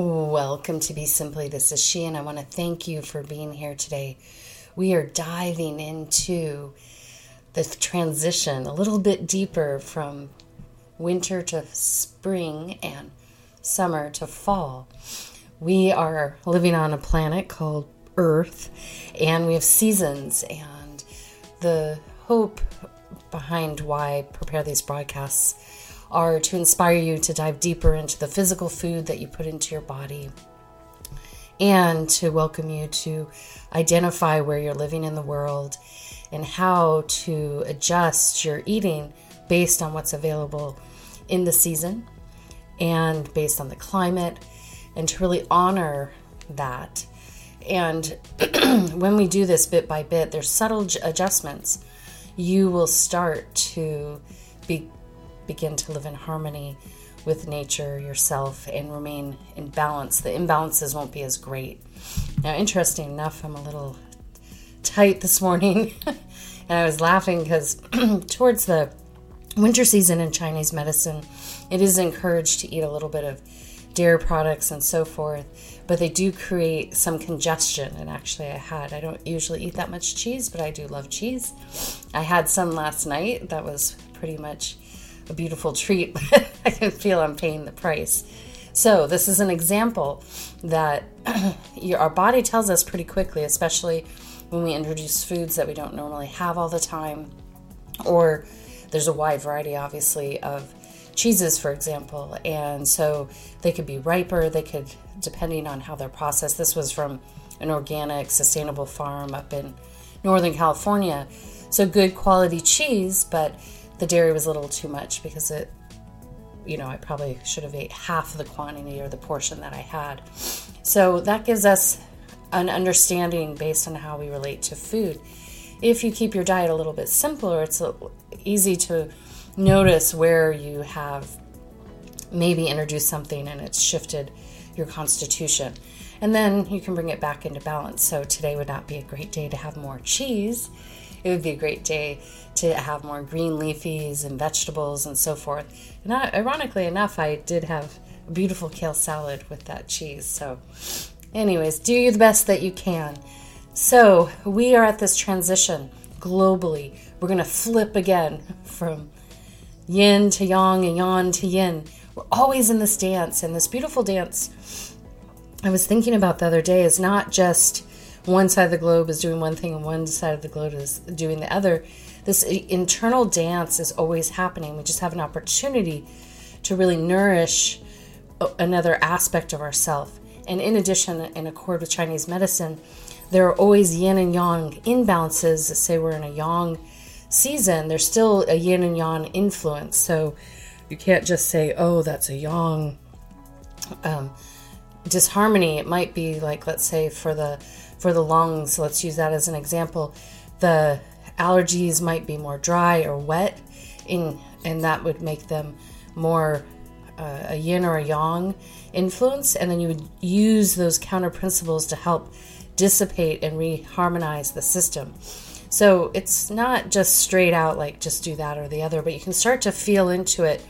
Welcome to Be Simply. This is she, and I want to thank you for being here today. We are diving into the transition a little bit deeper from winter to spring and summer to fall. We are living on a planet called Earth, and we have seasons. And the hope behind why I prepare these broadcasts are to inspire you to dive deeper into the physical food that you put into your body and to welcome you to identify where you're living in the world and how to adjust your eating based on what's available in the season and based on the climate and to really honor that. And when we do this bit by bit, there's subtle adjustments. You will start to be begin to live in harmony with nature, yourself, and remain in balance. The imbalances won't be as great. Now, interesting enough, I'm a little tight this morning, and I was laughing because towards the winter season in Chinese medicine, it is encouraged to eat a little bit of dairy products and so forth, but they do create some congestion. And actually, I had, I don't usually eat that much cheese, but I do love cheese. I had some last night that was pretty much a beautiful treat, but I can feel I'm paying the price. So, this is an example that our body tells us pretty quickly, especially when we introduce foods that we don't normally have all the time, or there's a wide variety, obviously, of cheeses, for example. And so they could be riper, they could, depending on how they're processed. This was from an organic, sustainable farm up in Northern California. So good quality cheese, but the dairy was a little too much because it you know, I probably should have ate half the quantity or the portion that I had. So that gives us an understanding based on how we relate to food. If you keep your diet a little bit simpler, it's easy to notice where you have maybe introduced something and it's shifted your constitution. And then you can bring it back into balance. So today would not be a great day to have more cheese it would be a great day to have more green leafies and vegetables and so forth. And I, ironically enough, I did have a beautiful kale salad with that cheese. So, anyways, do the best that you can. So, we are at this transition globally. We're going to flip again from yin to yang and yang to yin. We're always in this dance, and this beautiful dance I was thinking about the other day is not just one side of the globe is doing one thing and one side of the globe is doing the other. This internal dance is always happening. We just have an opportunity to really nourish another aspect of ourself. And in addition, in accord with Chinese medicine, there are always yin and yang imbalances. Say we're in a yang season, there's still a yin and yang influence. So you can't just say, oh, that's a yang um, disharmony. It might be like, let's say, for the for the lungs, let's use that as an example, the allergies might be more dry or wet, in, and that would make them more uh, a yin or a yang influence. And then you would use those counter principles to help dissipate and reharmonize the system. So it's not just straight out like just do that or the other, but you can start to feel into it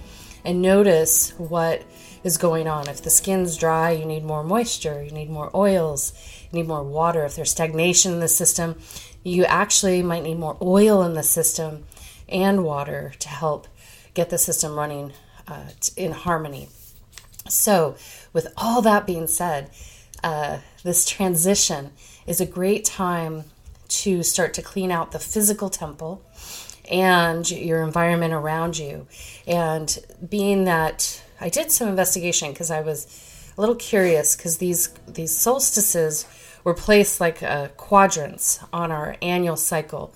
and notice what is going on. If the skin's dry, you need more moisture, you need more oils, you need more water. If there's stagnation in the system, you actually might need more oil in the system and water to help get the system running uh, in harmony. So, with all that being said, uh, this transition is a great time to start to clean out the physical temple and your environment around you. And being that I did some investigation because I was a little curious because these these solstices were placed like uh, quadrants on our annual cycle.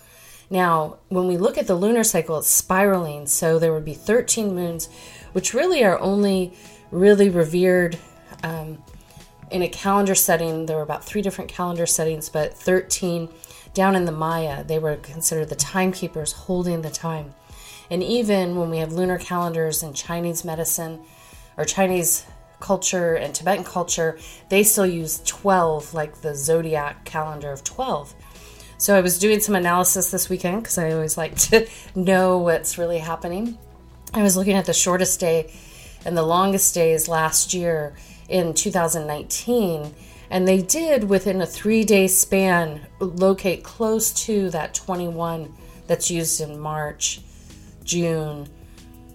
Now, when we look at the lunar cycle, it's spiraling, so there would be 13 moons, which really are only really revered um, in a calendar setting. There were about three different calendar settings, but 13 down in the Maya, they were considered the timekeepers holding the time. And even when we have lunar calendars in Chinese medicine or Chinese culture and Tibetan culture, they still use 12, like the zodiac calendar of 12. So I was doing some analysis this weekend because I always like to know what's really happening. I was looking at the shortest day and the longest days last year in 2019. And they did, within a three day span, locate close to that 21 that's used in March, June,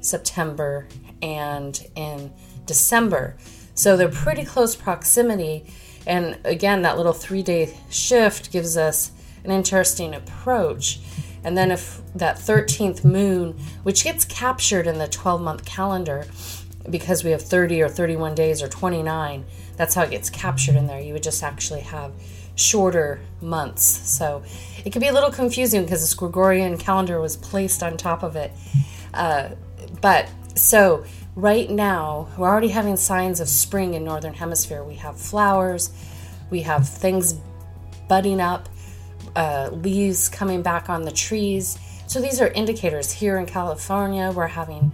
September, and in December. So they're pretty close proximity. And again, that little three day shift gives us an interesting approach. And then if that 13th moon, which gets captured in the 12 month calendar because we have 30 or 31 days or 29, that's how it gets captured in there. You would just actually have shorter months. So it could be a little confusing because this Gregorian calendar was placed on top of it. Uh, but so right now, we're already having signs of spring in Northern Hemisphere. We have flowers, we have things budding up, uh, leaves coming back on the trees. So these are indicators. Here in California, we're having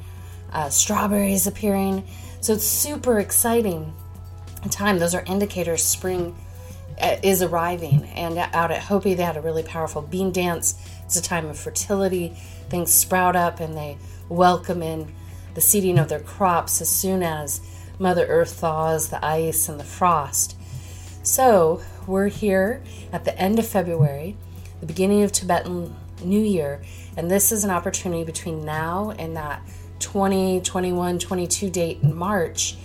uh, strawberries appearing. So it's super exciting time. Those are indicators spring uh, is arriving. And out at Hopi, they had a really powerful bean dance. It's a time of fertility. Things sprout up and they welcome in the seeding of their crops as soon as Mother Earth thaws the ice and the frost. So we're here at the end of February, the beginning of Tibetan New Year, and this is an opportunity between now and that 20, 21, 22 date in March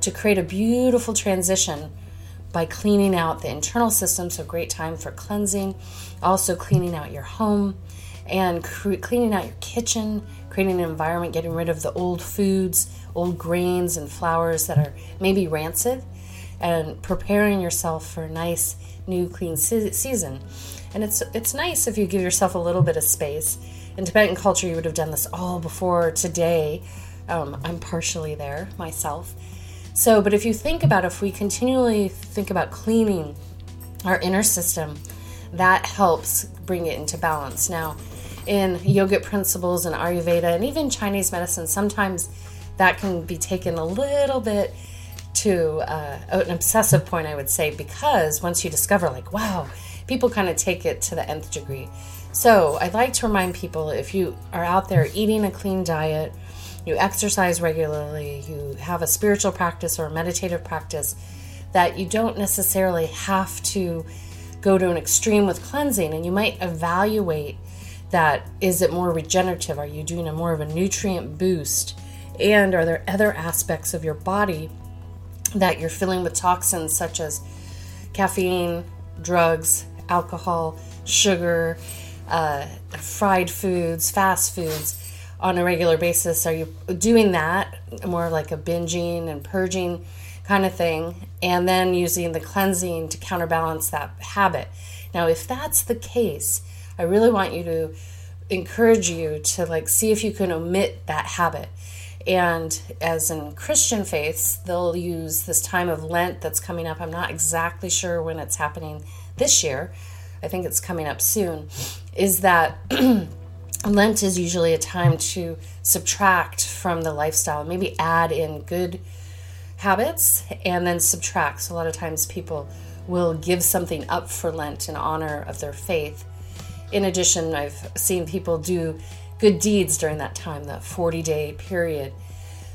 to create a beautiful transition by cleaning out the internal system. So, great time for cleansing, also cleaning out your home and cre- cleaning out your kitchen, creating an environment, getting rid of the old foods, old grains, and flours that are maybe rancid, and preparing yourself for a nice new clean se- season. And it's it's nice if you give yourself a little bit of space. In Tibetan culture, you would have done this all before today. Um, I'm partially there myself. So, but if you think about if we continually think about cleaning our inner system, that helps bring it into balance. Now, in yogic principles and Ayurveda and even Chinese medicine, sometimes that can be taken a little bit to uh, an obsessive point, I would say, because once you discover, like, wow, people kind of take it to the nth degree. So I'd like to remind people if you are out there eating a clean diet, you exercise regularly, you have a spiritual practice or a meditative practice, that you don't necessarily have to go to an extreme with cleansing and you might evaluate that is it more regenerative? Are you doing a more of a nutrient boost? And are there other aspects of your body that you're filling with toxins such as caffeine, drugs, alcohol, sugar, uh, fried foods, fast foods on a regular basis? Are you doing that more like a binging and purging kind of thing? And then using the cleansing to counterbalance that habit. Now, if that's the case, I really want you to encourage you to like see if you can omit that habit. And as in Christian faiths, they'll use this time of Lent that's coming up. I'm not exactly sure when it's happening this year. I think it's coming up soon. Is that Lent is usually a time to subtract from the lifestyle, maybe add in good habits and then subtract. So, a lot of times people will give something up for Lent in honor of their faith in addition, I've seen people do good deeds during that time, that 40 day period.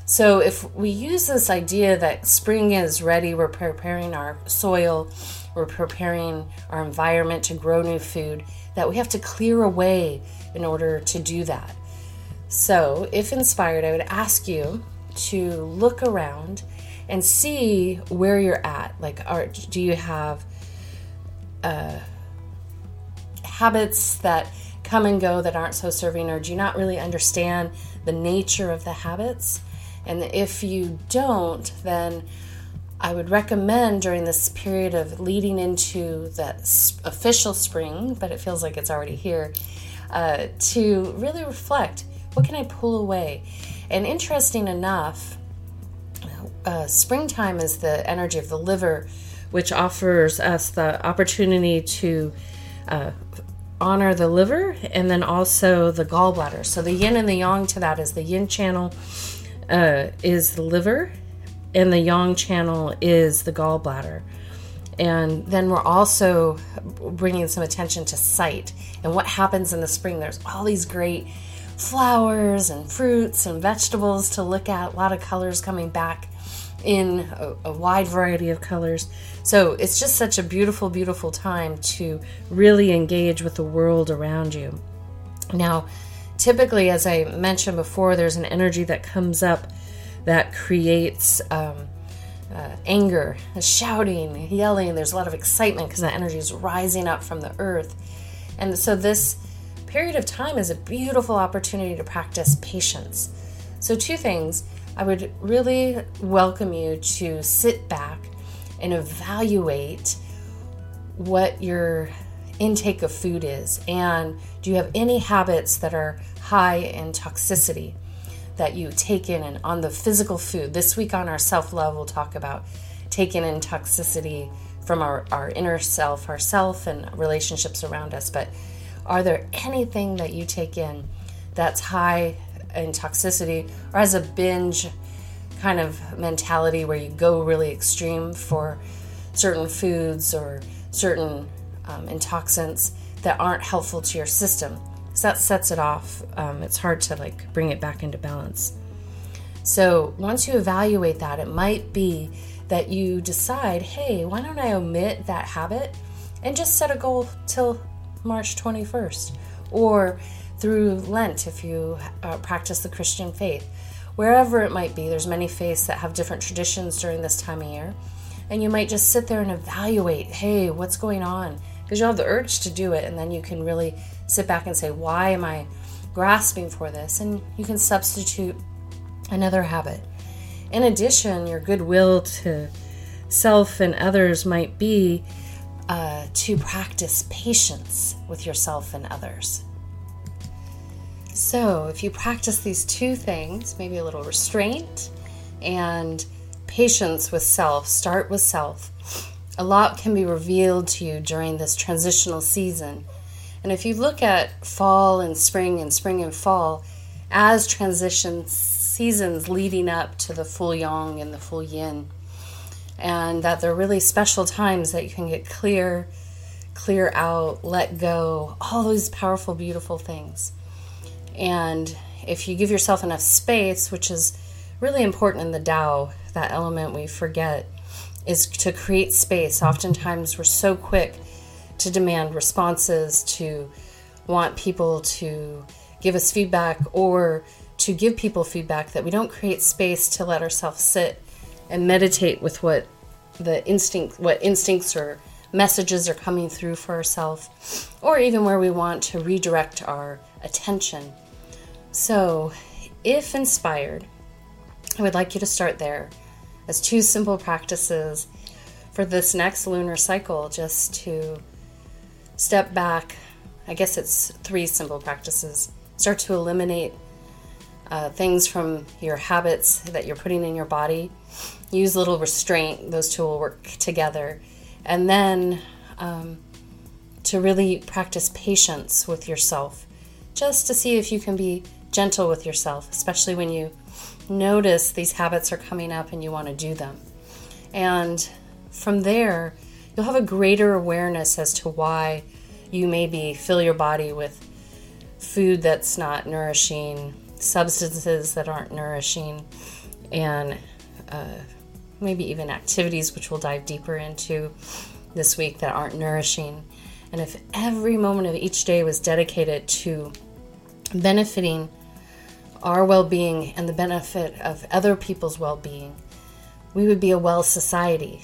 So, if we use this idea that spring is ready, we're preparing our soil, we're preparing our environment to grow new food, that we have to clear away in order to do that. So, if inspired, I would ask you to look around and see where you're at. Like, are, do you have uh, habits that come and go that aren't so serving, or do you not really understand the nature of the habits? And if you don't, then I would recommend during this period of leading into that official spring, but it feels like it's already here, uh, to really reflect what can I pull away? And interesting enough, uh, springtime is the energy of the liver, which offers us the opportunity to uh, honor the liver and then also the gallbladder. So the yin and the yang to that is the yin channel uh, is the liver, and the yang channel is the gallbladder. And then we're also bringing some attention to sight and what happens in the spring. There's all these great flowers and fruits and vegetables to look at, a lot of colors coming back in a, a, wide variety of colors. So it's just such a beautiful, beautiful time to really engage with the world around you. Now, typically, as I mentioned before, there's an energy that comes up that creates um, uh, anger, shouting, yelling. There's a lot of excitement because that energy is rising up from the earth. And so, this period of time is a beautiful opportunity to practice patience. So, two things I would really welcome you to sit back and evaluate what your intake of food is. And do you have any habits that are high in toxicity that you take in and on the physical food? This week on our self-love we'll talk about taking in toxicity from our, our inner self our self and relationships around us. But are there anything that you take in that's high and toxicity or as a binge kind of mentality where you go really extreme for certain foods or certain um, intoxicants that aren't helpful to your system. Because that sets it off. Um, it's hard to like bring it back into balance. So once you evaluate that it might be that you decide hey why don't i omit that habit and just set a goal till march 21st or through Lent if you uh, practice the Christian faith. Wherever it might be, there's many faiths that have different traditions during this time of year. And you might just sit there and evaluate, hey, what's going on? Because you'll have the urge to do it, and then you can really sit back and say, why am I grasping for this? And you can substitute another habit. In addition, your goodwill to self and others might be uh, to practice patience with yourself and others. So, if you practice these two things, maybe a little restraint and patience with self, start with self, a lot can be revealed to you during this transitional season. And if you look at fall and spring and spring and fall as transition seasons leading up to the full yang and the full yin, and that they're really special times that you can get clear, clear out, let go, all those powerful, beautiful things. And if you give yourself enough space, which is really important in the Tao, that element we forget is to create space. Oftentimes, we're so quick to demand responses, to want people to give us feedback, or to give people feedback that we don't create space to let ourselves sit and meditate with what the instinct, what instincts or messages are coming through for ourselves, or even where we want to redirect our attention so, if inspired, I would like you to start there as two simple practices for this next lunar cycle just to step back. I guess it's three simple practices. Start to eliminate uh, things from your habits that you're putting in your body. Use a little restraint, those two will work together. And then um, to really practice patience with yourself, just to see if you can be gentle with yourself, especially when you notice these habits are coming up and you want to do them. And from there, you'll have a greater awareness as to why you maybe fill your body with food that's not nourishing, substances that aren't nourishing, and uh, maybe even activities which we'll dive deeper into this week that aren't nourishing. And if every moment of each day was dedicated to benefiting our well being and the benefit of other people's well being, we would be a well society.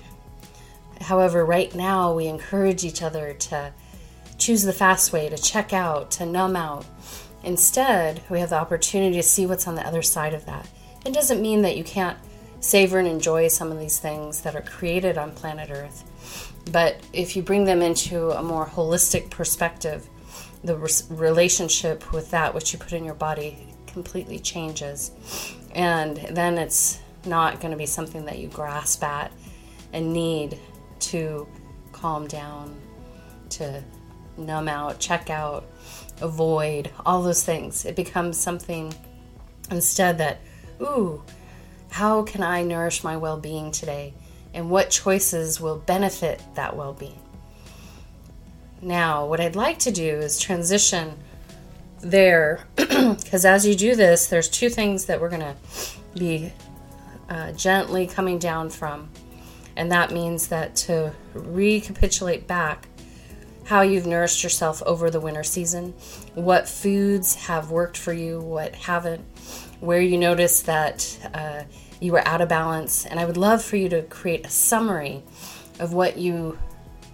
However, right now we encourage each other to choose the fast way, to check out, to numb out. Instead, we have the opportunity to see what's on the other side of that. It doesn't mean that you can't savor and enjoy some of these things that are created on planet Earth. But if you bring them into a more holistic perspective, the relationship with that which you put in your body completely changes. And then it's not going to be something that you grasp at and need to calm down, to numb out, check out, avoid, all those things. It becomes something instead that, ooh, how can I nourish my well being today? And what choices will benefit that well being? Now, what I'd like to do is transition there, because as you do this, there's two things that we're going to be uh, gently coming down from. And that means that to recapitulate back how you've nourished yourself over the winter season, what foods have worked for you, what haven't, where you notice that uh, you were out of balance. And I would love for you to create a summary of what you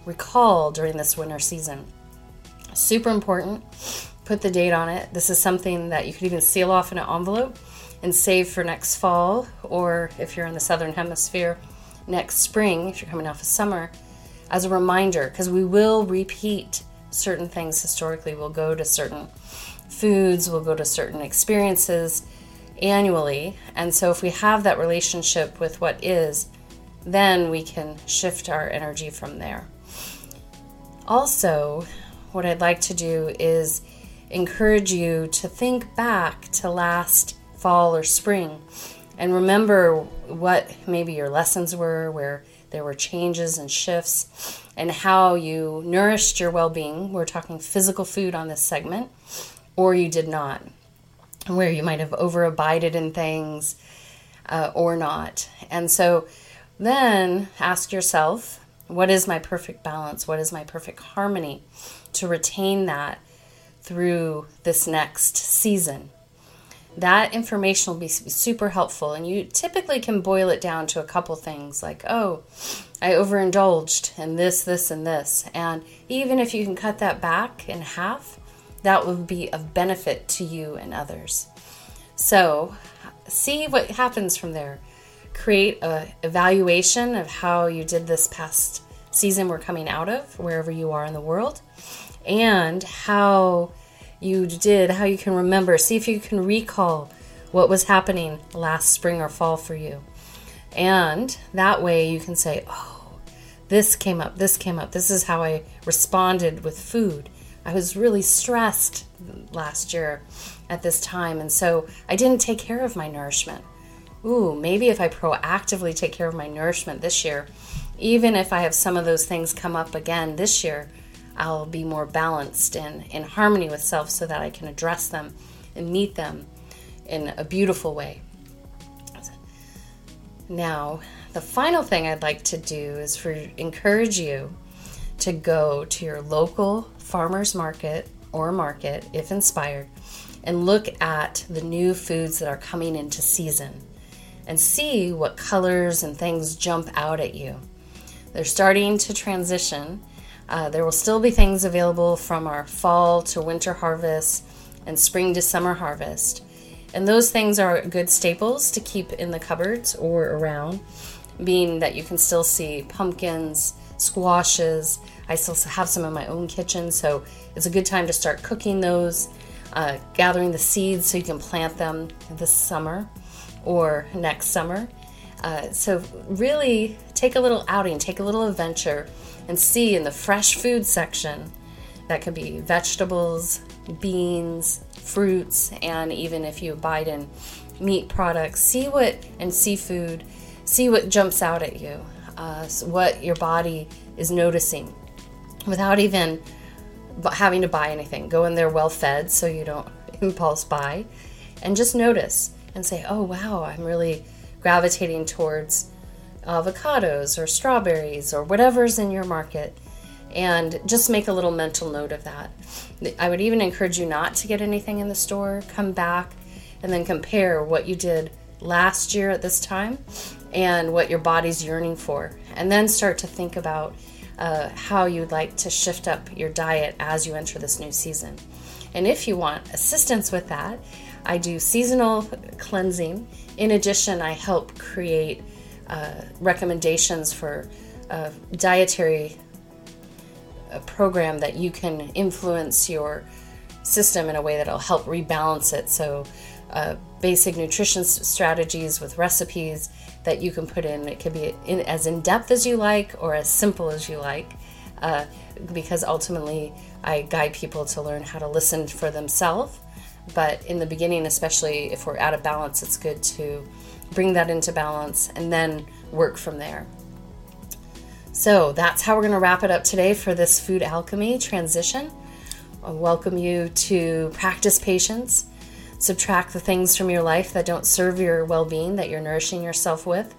recall during this winter season. Super important. Put the date on it. This is something that you could even seal off in an envelope and save for next fall, or if you're in the southern hemisphere, next spring, if you're coming off of summer, as a reminder, because we will repeat certain things historically. We'll go to certain foods, we'll go to certain experiences annually. And so, if we have that relationship with what is, then we can shift our energy from there. Also, what I'd like to do is encourage you to think back to last fall or spring and remember what maybe your lessons were, where there were changes and shifts, and how you nourished your well being. We're talking physical food on this segment, or you did not, where you might have overabided in things uh, or not. And so, then ask yourself, what is my perfect balance? What is my perfect harmony to retain that through this next season? That information will be super helpful, and you typically can boil it down to a couple things like, oh, I overindulged in this, this, and this. And even if you can cut that back in half, that will be of benefit to you and others. So, see what happens from there create a evaluation of how you did this past season we're coming out of wherever you are in the world and how you did how you can remember. See if you can recall what was happening last spring or fall for you. And that way you can say oh this came up this came up. This is how i responded with food. I was really stressed last year at this time and so i didn't take care of my nourishment. Ooh, maybe if I proactively take care of my nourishment this year, even if I have some of those things come up again this year, I'll be more balanced and in harmony with self so that I can address them and meet them in a beautiful way. Now, the final thing I'd like to do is for encourage you to go to your local farmers market or market if inspired and look at the new foods that are coming into season and see what colors and things jump out at you. They're starting to transition. Uh, there will still be things available from our fall to winter harvest and spring to summer harvest. And those things are good staples to keep in the cupboards or around, being that you can still see pumpkins, squashes. I still have some in my own kitchen, so it's a good time to start cooking those, uh, gathering the seeds so you can plant them this summer or next summer. Uh, so, really take a little outing, take a little adventure, and see in the fresh food section that could be vegetables, beans, fruits, and even if you abide in meat products, see what, and seafood, see what jumps out at you, uh, what your body is noticing without even having to buy anything. Go in there well fed so you don't impulse buy and just notice and say, oh, wow, I'm really gravitating towards avocados or strawberries or whatever's in your market. And just make a little mental note of that. I would even encourage you not to get anything in the store. Come back and then compare what you did last year at this time and what your body's yearning for. And then start to think about uh, how you'd like to shift up your diet as you enter this new season. And if you want assistance with that, I do seasonal cleansing. In addition, I help create uh, recommendations for a dietary program that you can influence your system in a way that'll help rebalance it. So, uh, basic nutrition strategies with recipes that you can put in. It can be in, as in depth as you like or as simple as you like, uh, because ultimately I guide people to learn how to listen for themselves but in the beginning, especially if we're out of balance, it's good to bring that into balance and then work from there. So that's how we're going to wrap it up today for this food alchemy transition. I welcome you to practice patience, subtract the things from your life that don't serve your well being, that you're nourishing yourself with,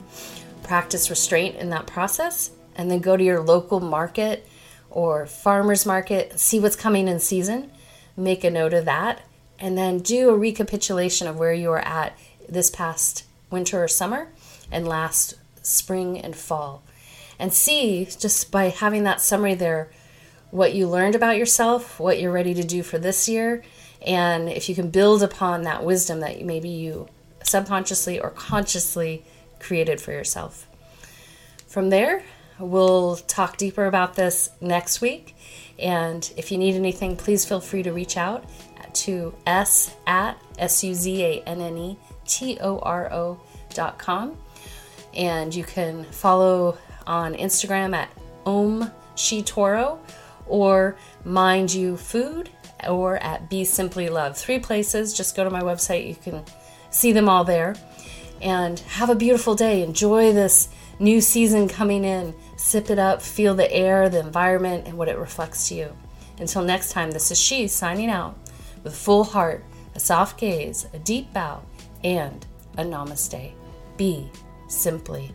practice restraint in that process, and then go to your local market or farmer's market, see what's coming in season, make a note of that, and then do a recapitulation of where you are at this past winter or summer and last spring and fall. And see, just by having that summary there, what you learned about yourself, what you're ready to do for this year, and if you can build upon that wisdom that maybe you subconsciously or consciously created for yourself. From there, we'll talk deeper about this next week. And if you need anything, please feel free to reach out to s at s-u-z-a-n-n-e t-o-r-o dot com. And you can follow on instagram at om shitoro or mind you food or at be simply love. Three places. Just go to my website. You can see them all there. And have a beautiful day. Enjoy this new season coming in. Sip it up. Feel the air the environment and what it reflects to you. Until next time this is she signing out with full heart, a soft gaze, a deep bow, and a namaste. Be simply